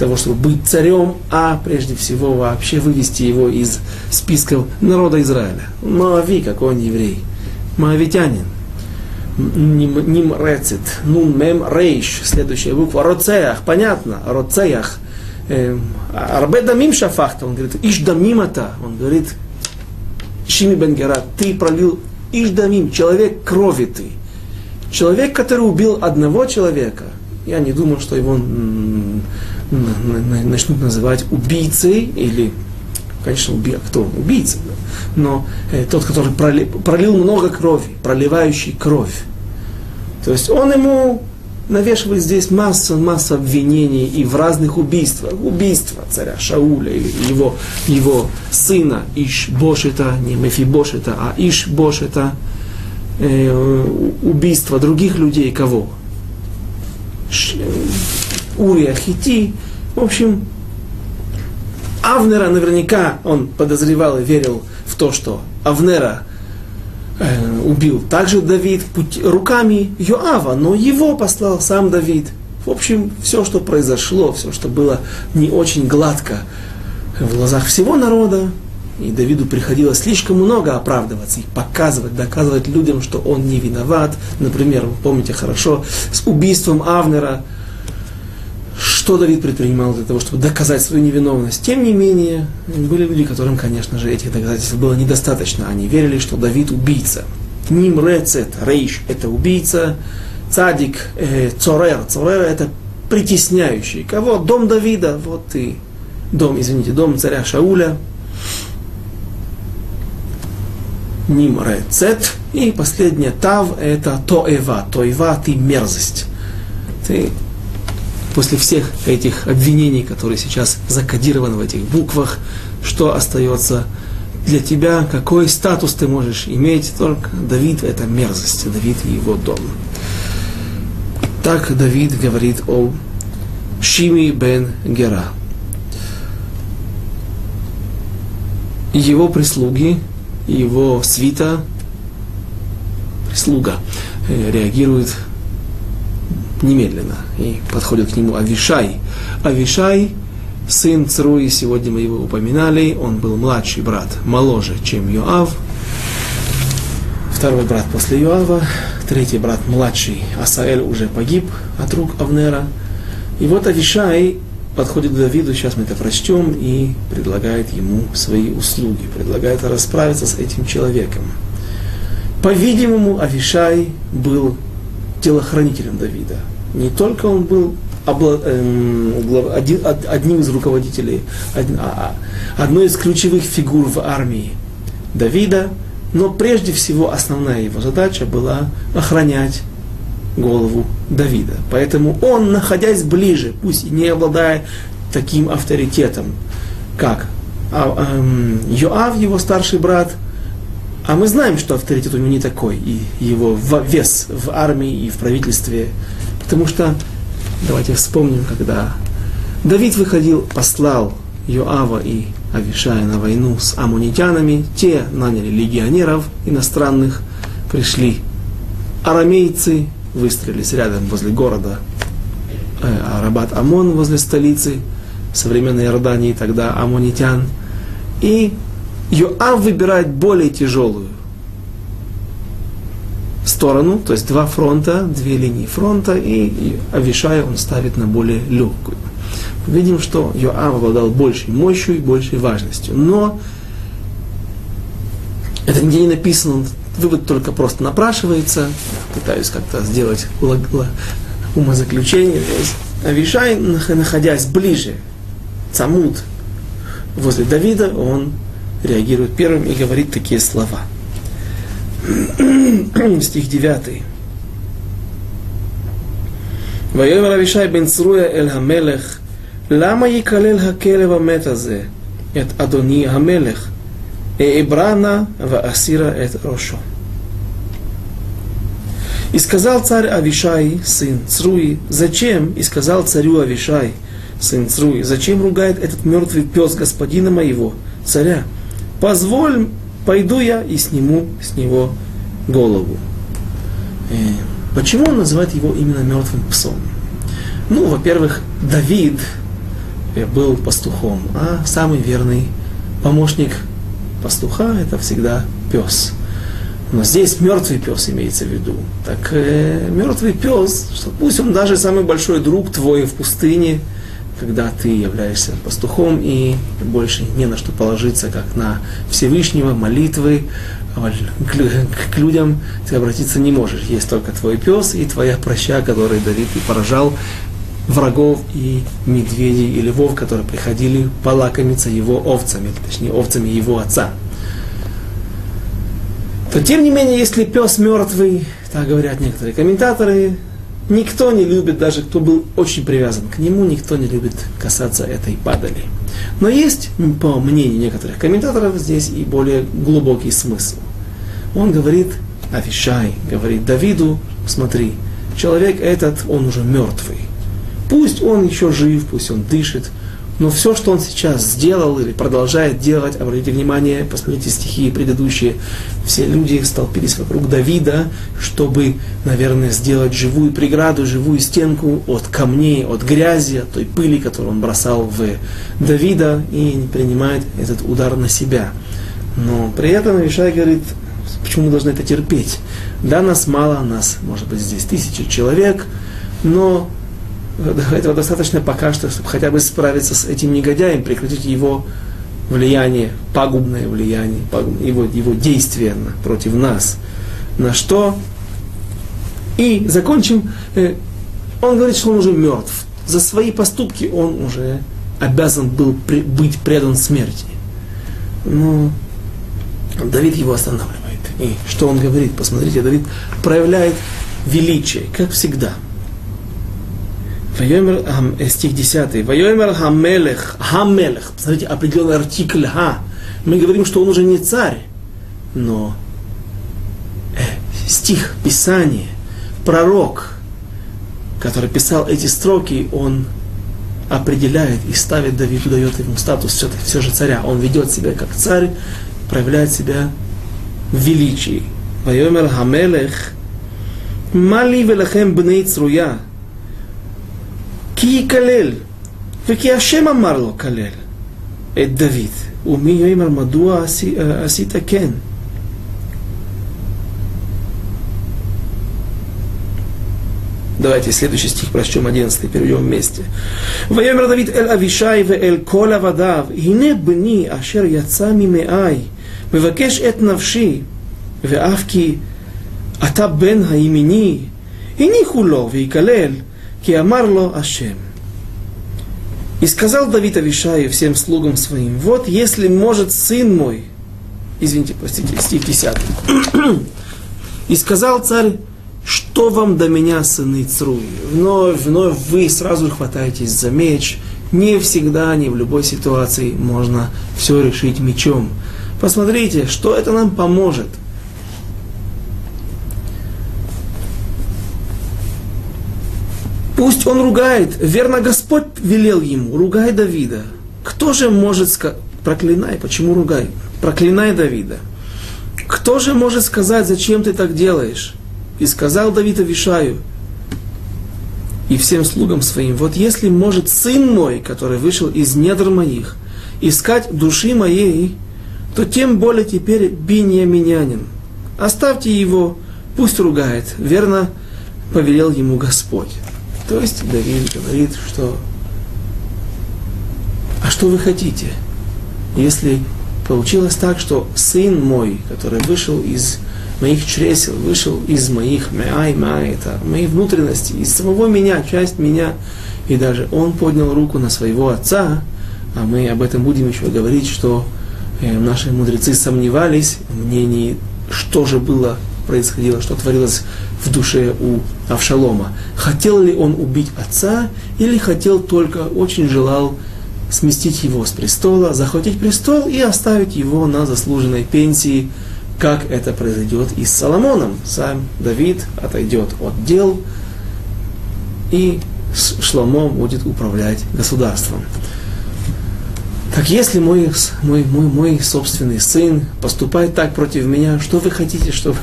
того, чтобы быть царем, а прежде всего вообще вывести его из списков народа Израиля. Моави, какой он еврей, моавитянин. Ним рецит, нун мем рейш, следующая буква, роцеях, понятно, роцеях. Эм, арбе дамим шафахта, он говорит, иш дамимата, он говорит, Шими Бенгера, ты пролил иш дамим, человек крови ты. Человек, который убил одного человека, я не думаю, что его начнут называть убийцей или конечно, уби... кто? Убийца. Да? Но э, тот, который пролил, пролил много крови, проливающий кровь. То есть он ему навешивает здесь массу, массу обвинений и в разных убийствах. Убийство царя Шауля или его, его сына Иш-Бошета, не Мефибошета, а Иш-Бошета. Э, убийство других людей, кого? Урия Хити. В общем, Авнера наверняка он подозревал и верил в то, что Авнера э, убил также Давид путь, руками Йоава, но его послал сам Давид. В общем, все, что произошло, все, что было не очень гладко в глазах всего народа, и Давиду приходилось слишком много оправдываться и показывать, доказывать людям, что он не виноват. Например, вы помните хорошо, с убийством Авнера – что Давид предпринимал для того, чтобы доказать свою невиновность. Тем не менее, были люди, которым, конечно же, этих доказательств было недостаточно. Они верили, что Давид убийца. Ним рецет, рейш – это убийца. Цадик, э, цорер, цорер – это притесняющий. Кого? Дом Давида, вот и дом, извините, дом царя Шауля. Ним рецет. И последнее тав – это тоева. Тоева – ты мерзость. Ты после всех этих обвинений, которые сейчас закодированы в этих буквах, что остается для тебя, какой статус ты можешь иметь, только Давид – это мерзость, Давид и его дом. Так Давид говорит о Шими бен Гера. Его прислуги, его свита, прислуга э, реагирует немедленно. И подходит к нему Авишай. Авишай, сын Цруи, сегодня мы его упоминали, он был младший брат, моложе, чем Йоав. Второй брат после Йоава, третий брат младший, Асаэль уже погиб от рук Авнера. И вот Авишай подходит к Давиду, сейчас мы это прочтем, и предлагает ему свои услуги, предлагает расправиться с этим человеком. По-видимому, Авишай был телохранителем Давида. Не только он был эм, одним из руководителей, а, а, одной из ключевых фигур в армии Давида, но прежде всего основная его задача была охранять голову Давида. Поэтому он, находясь ближе, пусть и не обладая таким авторитетом, как а, эм, Йоав, его старший брат, а мы знаем, что авторитет у него не такой, и его вес в армии и в правительстве. Потому что, давайте вспомним, когда Давид выходил, послал Йоава и Авишая на войну с амунитянами, те наняли легионеров иностранных, пришли арамейцы, выстрелились рядом возле города э, Арабат Амон, возле столицы современной Иордании, тогда амунитян, и Йоав выбирает более тяжелую сторону, то есть два фронта, две линии фронта, и Авишая он ставит на более легкую. Видим, что Йоав обладал большей мощью и большей важностью. Но это нигде не написано, вывод только просто напрашивается. Пытаюсь как-то сделать умозаключение. Авишай, находясь ближе, Цамут, возле Давида, он реагирует первым и говорит такие слова. [clears throat] Стих 9. ויאמר אבישי בן צרויה אל המלך, למה יקלל הכלב המת הזה את אדוני המלך? אעברה נא ואסירה את ראשו. И сказал царь Авишай, сын Цруи, зачем? И сказал царю Авишай, сын Цруи, зачем ругает этот мертвый пес господина моего, царя? Позволь, пойду я и сниму с него голову. Э, почему он называет его именно мертвым псом? Ну, во-первых, Давид был пастухом, а самый верный помощник пастуха это всегда пес. Но здесь мертвый пес имеется в виду. Так э, мертвый пес, что пусть он даже самый большой друг твой в пустыне, когда ты являешься пастухом и больше не на что положиться, как на Всевышнего, молитвы, а к, людям ты обратиться не можешь. Есть только твой пес и твоя проща, который Давид и поражал врагов и медведей и львов, которые приходили полакомиться его овцами, точнее овцами его отца. То тем не менее, если пес мертвый, так говорят некоторые комментаторы, никто не любит, даже кто был очень привязан к нему, никто не любит касаться этой падали. Но есть, по мнению некоторых комментаторов, здесь и более глубокий смысл. Он говорит, Авишай, говорит Давиду, смотри, человек этот, он уже мертвый. Пусть он еще жив, пусть он дышит, но все, что он сейчас сделал или продолжает делать, обратите внимание, посмотрите стихи предыдущие, все люди столпились вокруг Давида, чтобы, наверное, сделать живую преграду, живую стенку от камней, от грязи, от той пыли, которую он бросал в Давида, и не принимает этот удар на себя. Но при этом Авишай говорит, почему мы должны это терпеть? Да, нас мало, нас, может быть, здесь тысячи человек, но этого достаточно пока что, чтобы хотя бы справиться с этим негодяем, прекратить его влияние, пагубное влияние, пагубное, его, его действие против нас. На что? И закончим. Э, он говорит, что он уже мертв. За свои поступки он уже обязан был при, быть предан смерти. Но Давид его останавливает. И что он говорит? Посмотрите, Давид проявляет величие, как всегда – Вайомер, стих 10. Вайомер хамелех, хамелех. Посмотрите, определенный артикль ха. Мы говорим, что он уже не царь, но э, стих, писание, пророк, который писал эти строки, он определяет и ставит Давиду, дает ему статус все, все же царя. Он ведет себя как царь, проявляет себя в величии. Вайомер хамелех, мали велахем бней כי יקלל, וכי השם אמר לו כלל את דוד. ומי יאמר מדוע עשית כן? Давайте следующий стих прочтем, 11, перейдем вместе. ויאמר דוד אל אבישי ואל כל עבדיו, הנה בני אשר יצא ממאי, מבקש את נפשי, ואף כי אתה בן הימיני, הניחו לו ויקלל, Киамарло Ашем. И сказал Давид Авишаю всем слугам своим, вот если может сын мой, извините, простите, стих 10. И сказал царь, что вам до меня, сыны Цруи? Вновь, вновь вы сразу хватаетесь за меч. Не всегда, не в любой ситуации можно все решить мечом. Посмотрите, что это нам поможет. Пусть он ругает. Верно, Господь велел ему, ругай Давида. Кто же может сказать, проклинай, почему ругай? Проклинай Давида. Кто же может сказать, зачем ты так делаешь? И сказал Давид Авишаю и всем слугам своим, вот если может сын мой, который вышел из недр моих, искать души моей, то тем более теперь биньяминянин. Оставьте его, пусть ругает. Верно, повелел ему Господь. То есть Давид говорит, что а что вы хотите, если получилось так, что сын мой, который вышел из моих чресел, вышел из моих мяй, мяй, это мои внутренности, из самого меня, часть меня, и даже он поднял руку на своего отца, а мы об этом будем еще говорить, что э, наши мудрецы сомневались в мнении, что же было происходило, что творилось в душе у Авшалома. Хотел ли он убить отца или хотел только, очень желал сместить его с престола, захватить престол и оставить его на заслуженной пенсии как это произойдет и с Соломоном. Сам Давид отойдет от дел, и Шломо будет управлять государством. Так если мой, мой, мой, мой собственный сын поступает так против меня, что вы хотите, чтобы...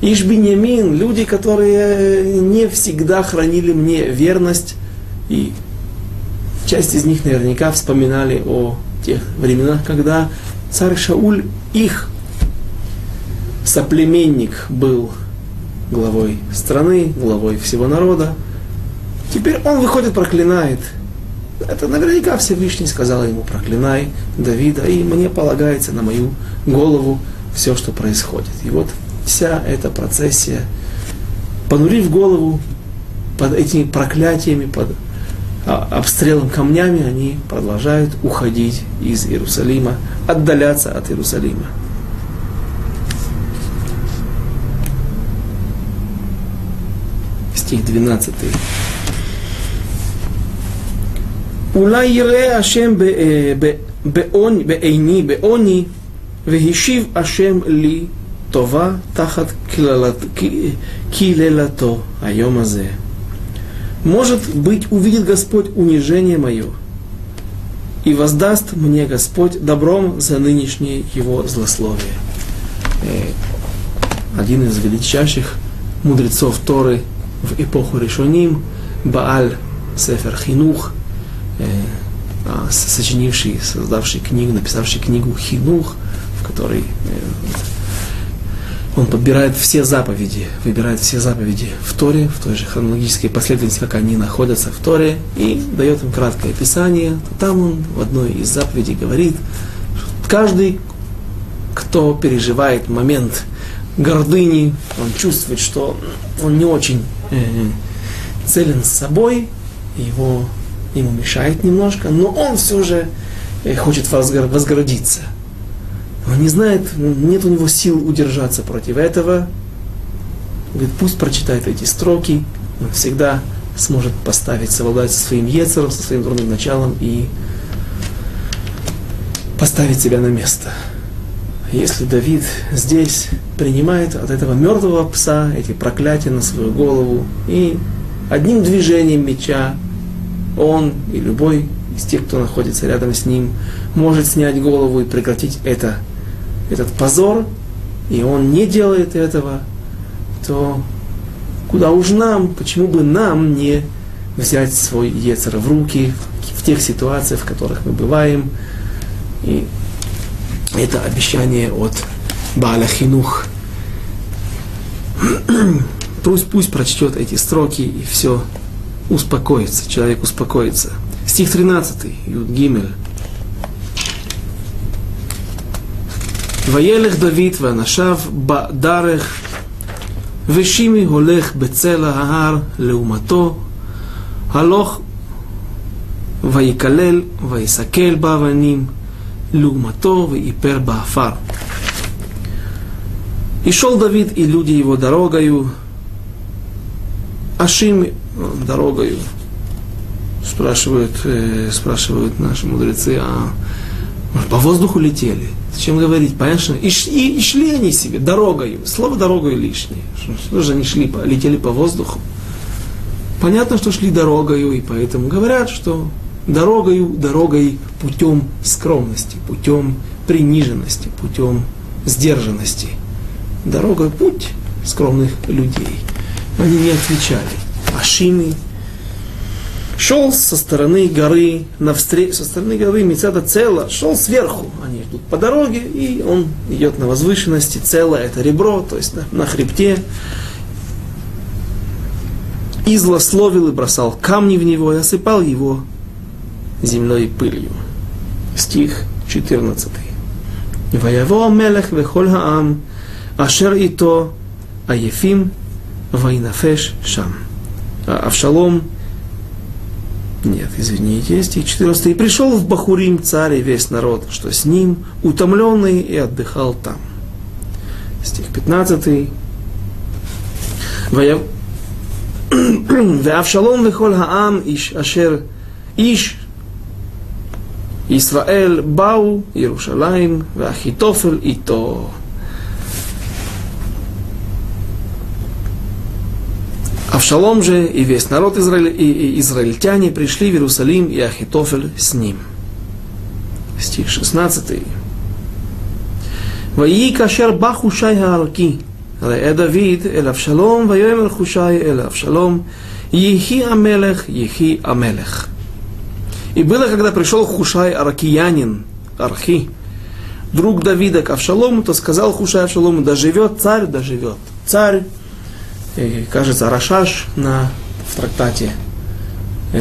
Ишбиньямин, люди, которые не всегда хранили мне верность, и часть из них наверняка вспоминали о тех временах, когда царь Шауль, их соплеменник, был главой страны, главой всего народа. Теперь он выходит, проклинает это наверняка Всевышний сказал ему, проклинай Давида, и мне полагается на мою голову все, что происходит. И вот вся эта процессия, понурив голову под этими проклятиями, под а, обстрелом камнями, они продолжают уходить из Иерусалима, отдаляться от Иерусалима. Стих 12. אולי יראה השם בעוני, בעיני, בעוני, והשיב השם לי טובה תחת קללתו היום הזה. Может быть, увидит Господь унижение мое, и воздаст мне Господь добром за нынешнее его злословие. Один из величайших мудрецов Торы в эпоху Решоним, Бааль Сефер Хинух, Э, а, сочинивший, создавший книгу, написавший книгу Хинух, в которой э, он подбирает все заповеди, выбирает все заповеди в Торе, в той же хронологической последовательности, как они находятся в Торе, и дает им краткое описание. Там он в одной из заповедей говорит, что каждый, кто переживает момент гордыни, он чувствует, что он не очень э, целен с собой, его ему мешает немножко, но он все же э, хочет возгородиться. Он не знает, нет у него сил удержаться против этого. Говорит, пусть прочитает эти строки, он всегда сможет поставить, совладать со своим ецером, со своим дурным началом и поставить себя на место. Если Давид здесь принимает от этого мертвого пса эти проклятия на свою голову и одним движением меча он и любой из тех, кто находится рядом с ним, может снять голову и прекратить это, этот позор, и он не делает этого, то куда уж нам, почему бы нам не взять свой Ецер в руки в тех ситуациях, в которых мы бываем. И это обещание от Бааля Хинух. [clears throat] Пусть, пусть прочтет эти строки и все успокоится, человек успокоится. Стих 13, Юд Гимель. וילך דוד ואנשיו בדרך, ושימי הולך בצלע ההר לעומתו, הלוך ויקלל ויסקל באבנים לעומתו ואיפר באפר. И шел Давид и люди его дорогою, а Шим дорогою. Спрашивают, э, спрашивают наши мудрецы, а может, по воздуху летели? Зачем говорить? Понятно? И, и, и шли они себе дорогою. Слово дорогою лишнее. Что, что же они шли, летели по воздуху? Понятно, что шли дорогою, и поэтому говорят, что дорогою, дорогой путем скромности, путем приниженности, путем сдержанности. Дорогой путь скромных людей они не отвечали. Ашины шел со стороны горы, навстречу, со стороны горы Мецада Цела, шел сверху, они идут по дороге, и он идет на возвышенности, Целое это ребро, то есть на, на хребте, и злословил и бросал камни в него, и осыпал его земной пылью. Стих 14. Ваяво Мелех Вехоль Хаам, Ашер Ито, Аефим, Вайнафеш Шам. А Авшалом, нет, извините, есть и 14. И пришел в Бахурим царь и весь народ, что с ним, утомленный и отдыхал там. Стих 15. Вавшалом вехоль хаам иш ашер иш Исраэль бау Иерушалаим вахитофель то Авшалом же и весь народ Израиля и, и израильтяне пришли в Иерусалим, и Ахитофель с ним. Стих 16. ויהי Кашер бахушай חושי הערכי ראה דוד אל אבשלום ויאמר חושי אל אבשלום יהי המלך יהי המלך. И было, когда пришел Хушай Аракиянин, Архи, друг Давида к Авшалому, то сказал Хушай Авшалому, да живет царь, да живет царь, Кажется, Рашаш на, в трактате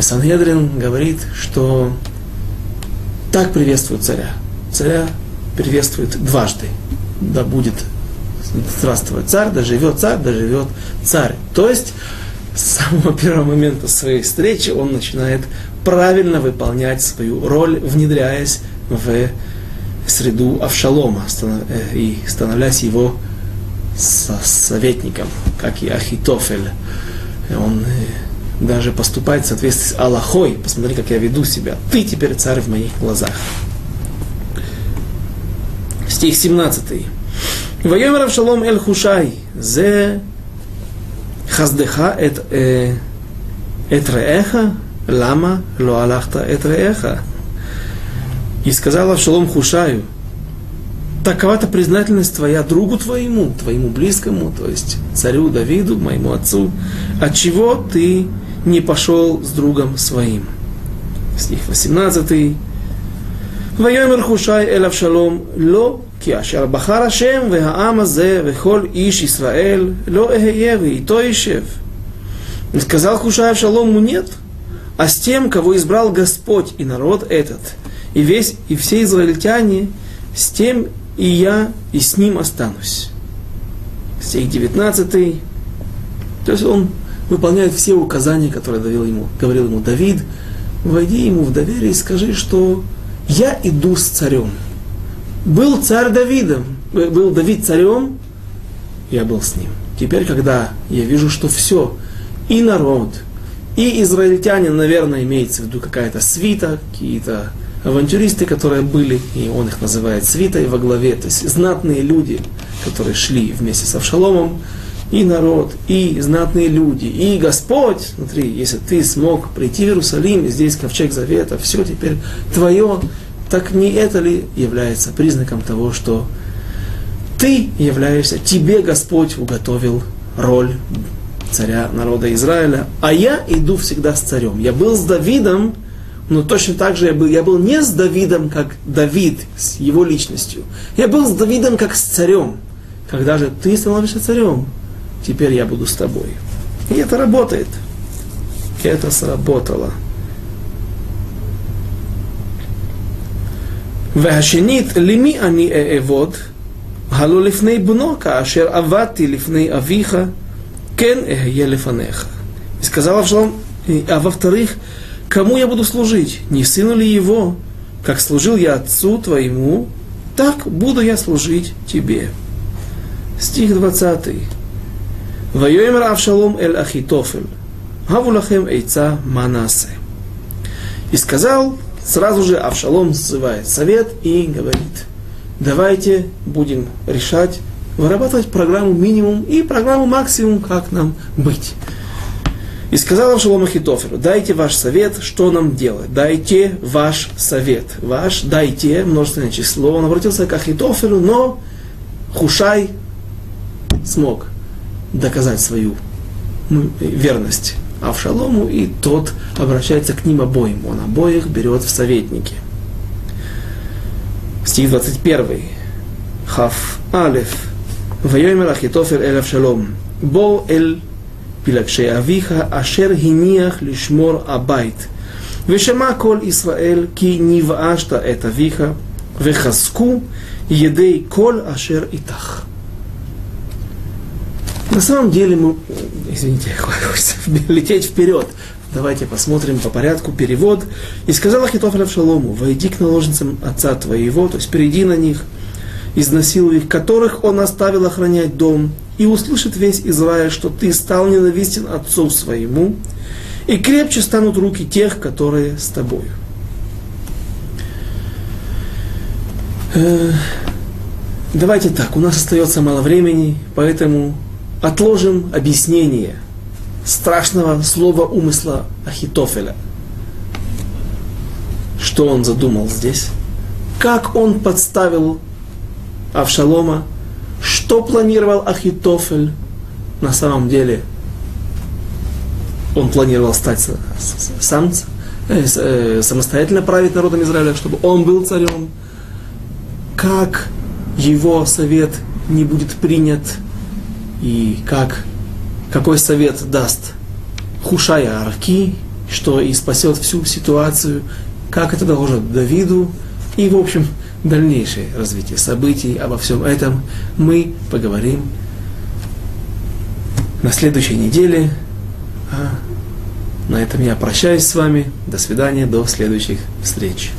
Сангедрин говорит, что так приветствует царя. Царя приветствует дважды. Да будет здравствовать царь, да живет царь, да живет царь. То есть с самого первого момента своей встречи он начинает правильно выполнять свою роль, внедряясь в среду Авшалома э, и становляясь его со советником, как и Ахитофель. Он э, даже поступает в соответствии с Аллахой. Посмотри, как я веду себя. Ты теперь царь в моих глазах. Стих 17. Вайомер Авшалом Эль Хушай, зе хаздеха эт, э, этреэха, лама лоалахта этреэха. И сказал Авшалом Хушаю, такова-то признательность твоя другу твоему, твоему близкому, то есть царю Давиду, моему отцу, от чего ты не пошел с другом своим. Стих 18. ויאמר חושי אל אבשלום, לא כי אשר בחר השם והעם הזה וכל איש ישראל לא אהיה ואיתו יישב. И сказал Хушай Авшалому нет, а с тем, кого избрал Господь и народ этот, и весь, и все израильтяне, с тем и я, и с ним останусь. Стих 19. То есть он выполняет все указания, которые давил ему, говорил ему Давид. Войди ему в доверие и скажи, что я иду с царем. Был царь Давидом, э, был Давид царем, я был с ним. Теперь, когда я вижу, что все, и народ, и израильтяне, наверное, имеется в виду какая-то свита, какие-то авантюристы, которые были, и он их называет свитой во главе, то есть знатные люди, которые шли вместе с Авшаломом, и народ, и знатные люди, и Господь, смотри, если ты смог прийти в Иерусалим, здесь ковчег завета, все теперь твое, так не это ли является признаком того, что ты являешься, тебе Господь уготовил роль царя народа Израиля, а я иду всегда с царем. Я был с Давидом, но точно так же я был, я был не с Давидом, как Давид, с его личностью. Я был с Давидом, как с царем. Когда же ты становишься царем, теперь я буду с тобой. И это работает. И это сработало. והשנית, למי אני אעבוד? הלא לפני בנו, כאשר עבדתי לפני אביך, כן אהיה לפניך. И сказал Авшалом, а во-вторых, Кому я буду служить? Не сыну ли его? Как служил я отцу твоему, так буду я служить тебе. Стих 20. Воюем Равшалом эль Ахитофель. Гавулахем эйца Манасе. И сказал, сразу же Авшалом сзывает совет и говорит, давайте будем решать, вырабатывать программу минимум и программу максимум, как нам быть. И сказал Авшалом Ахитоферу, дайте ваш совет, что нам делать. Дайте ваш совет. Ваш, дайте, множественное число. Он обратился к Ахитоферу, но Хушай смог доказать свою ну, верность Авшалому, и тот обращается к ним обоим. Он обоих берет в советники. Стих 21. Хаф Алеф. Вайомер Ахитофер эль Авшалом. Бо эль пилакшей авиха, ашер гиниях лишмор абайт. Вешема коль Исраэль, ки нивашта эт авиха, вехазку едей коль ашер итах. На самом деле мы... Извините, [laughs] хочется [laughs] лететь вперед. Давайте посмотрим по порядку перевод. «И сказал Ахитофель Шалому, войди к наложницам отца твоего, то есть перейди на них, изнасилуй их, которых он оставил охранять дом, и услышит весь Израиль, что ты стал ненавистен отцу своему, и крепче станут руки тех, которые с тобою». Э, давайте так, у нас остается мало времени, поэтому отложим объяснение страшного слова умысла Ахитофеля. Что он задумал здесь? Как он подставил Авшалома? Что планировал Ахитофель? На самом деле он планировал стать сам, э, э, самостоятельно править народом Израиля, чтобы он был царем. Как его совет не будет принят и как, какой совет даст Хушая Арки, что и спасет всю ситуацию, как это доложит Давиду, и, в общем, дальнейшее развитие событий, обо всем этом мы поговорим на следующей неделе. А на этом я прощаюсь с вами. До свидания, до следующих встреч.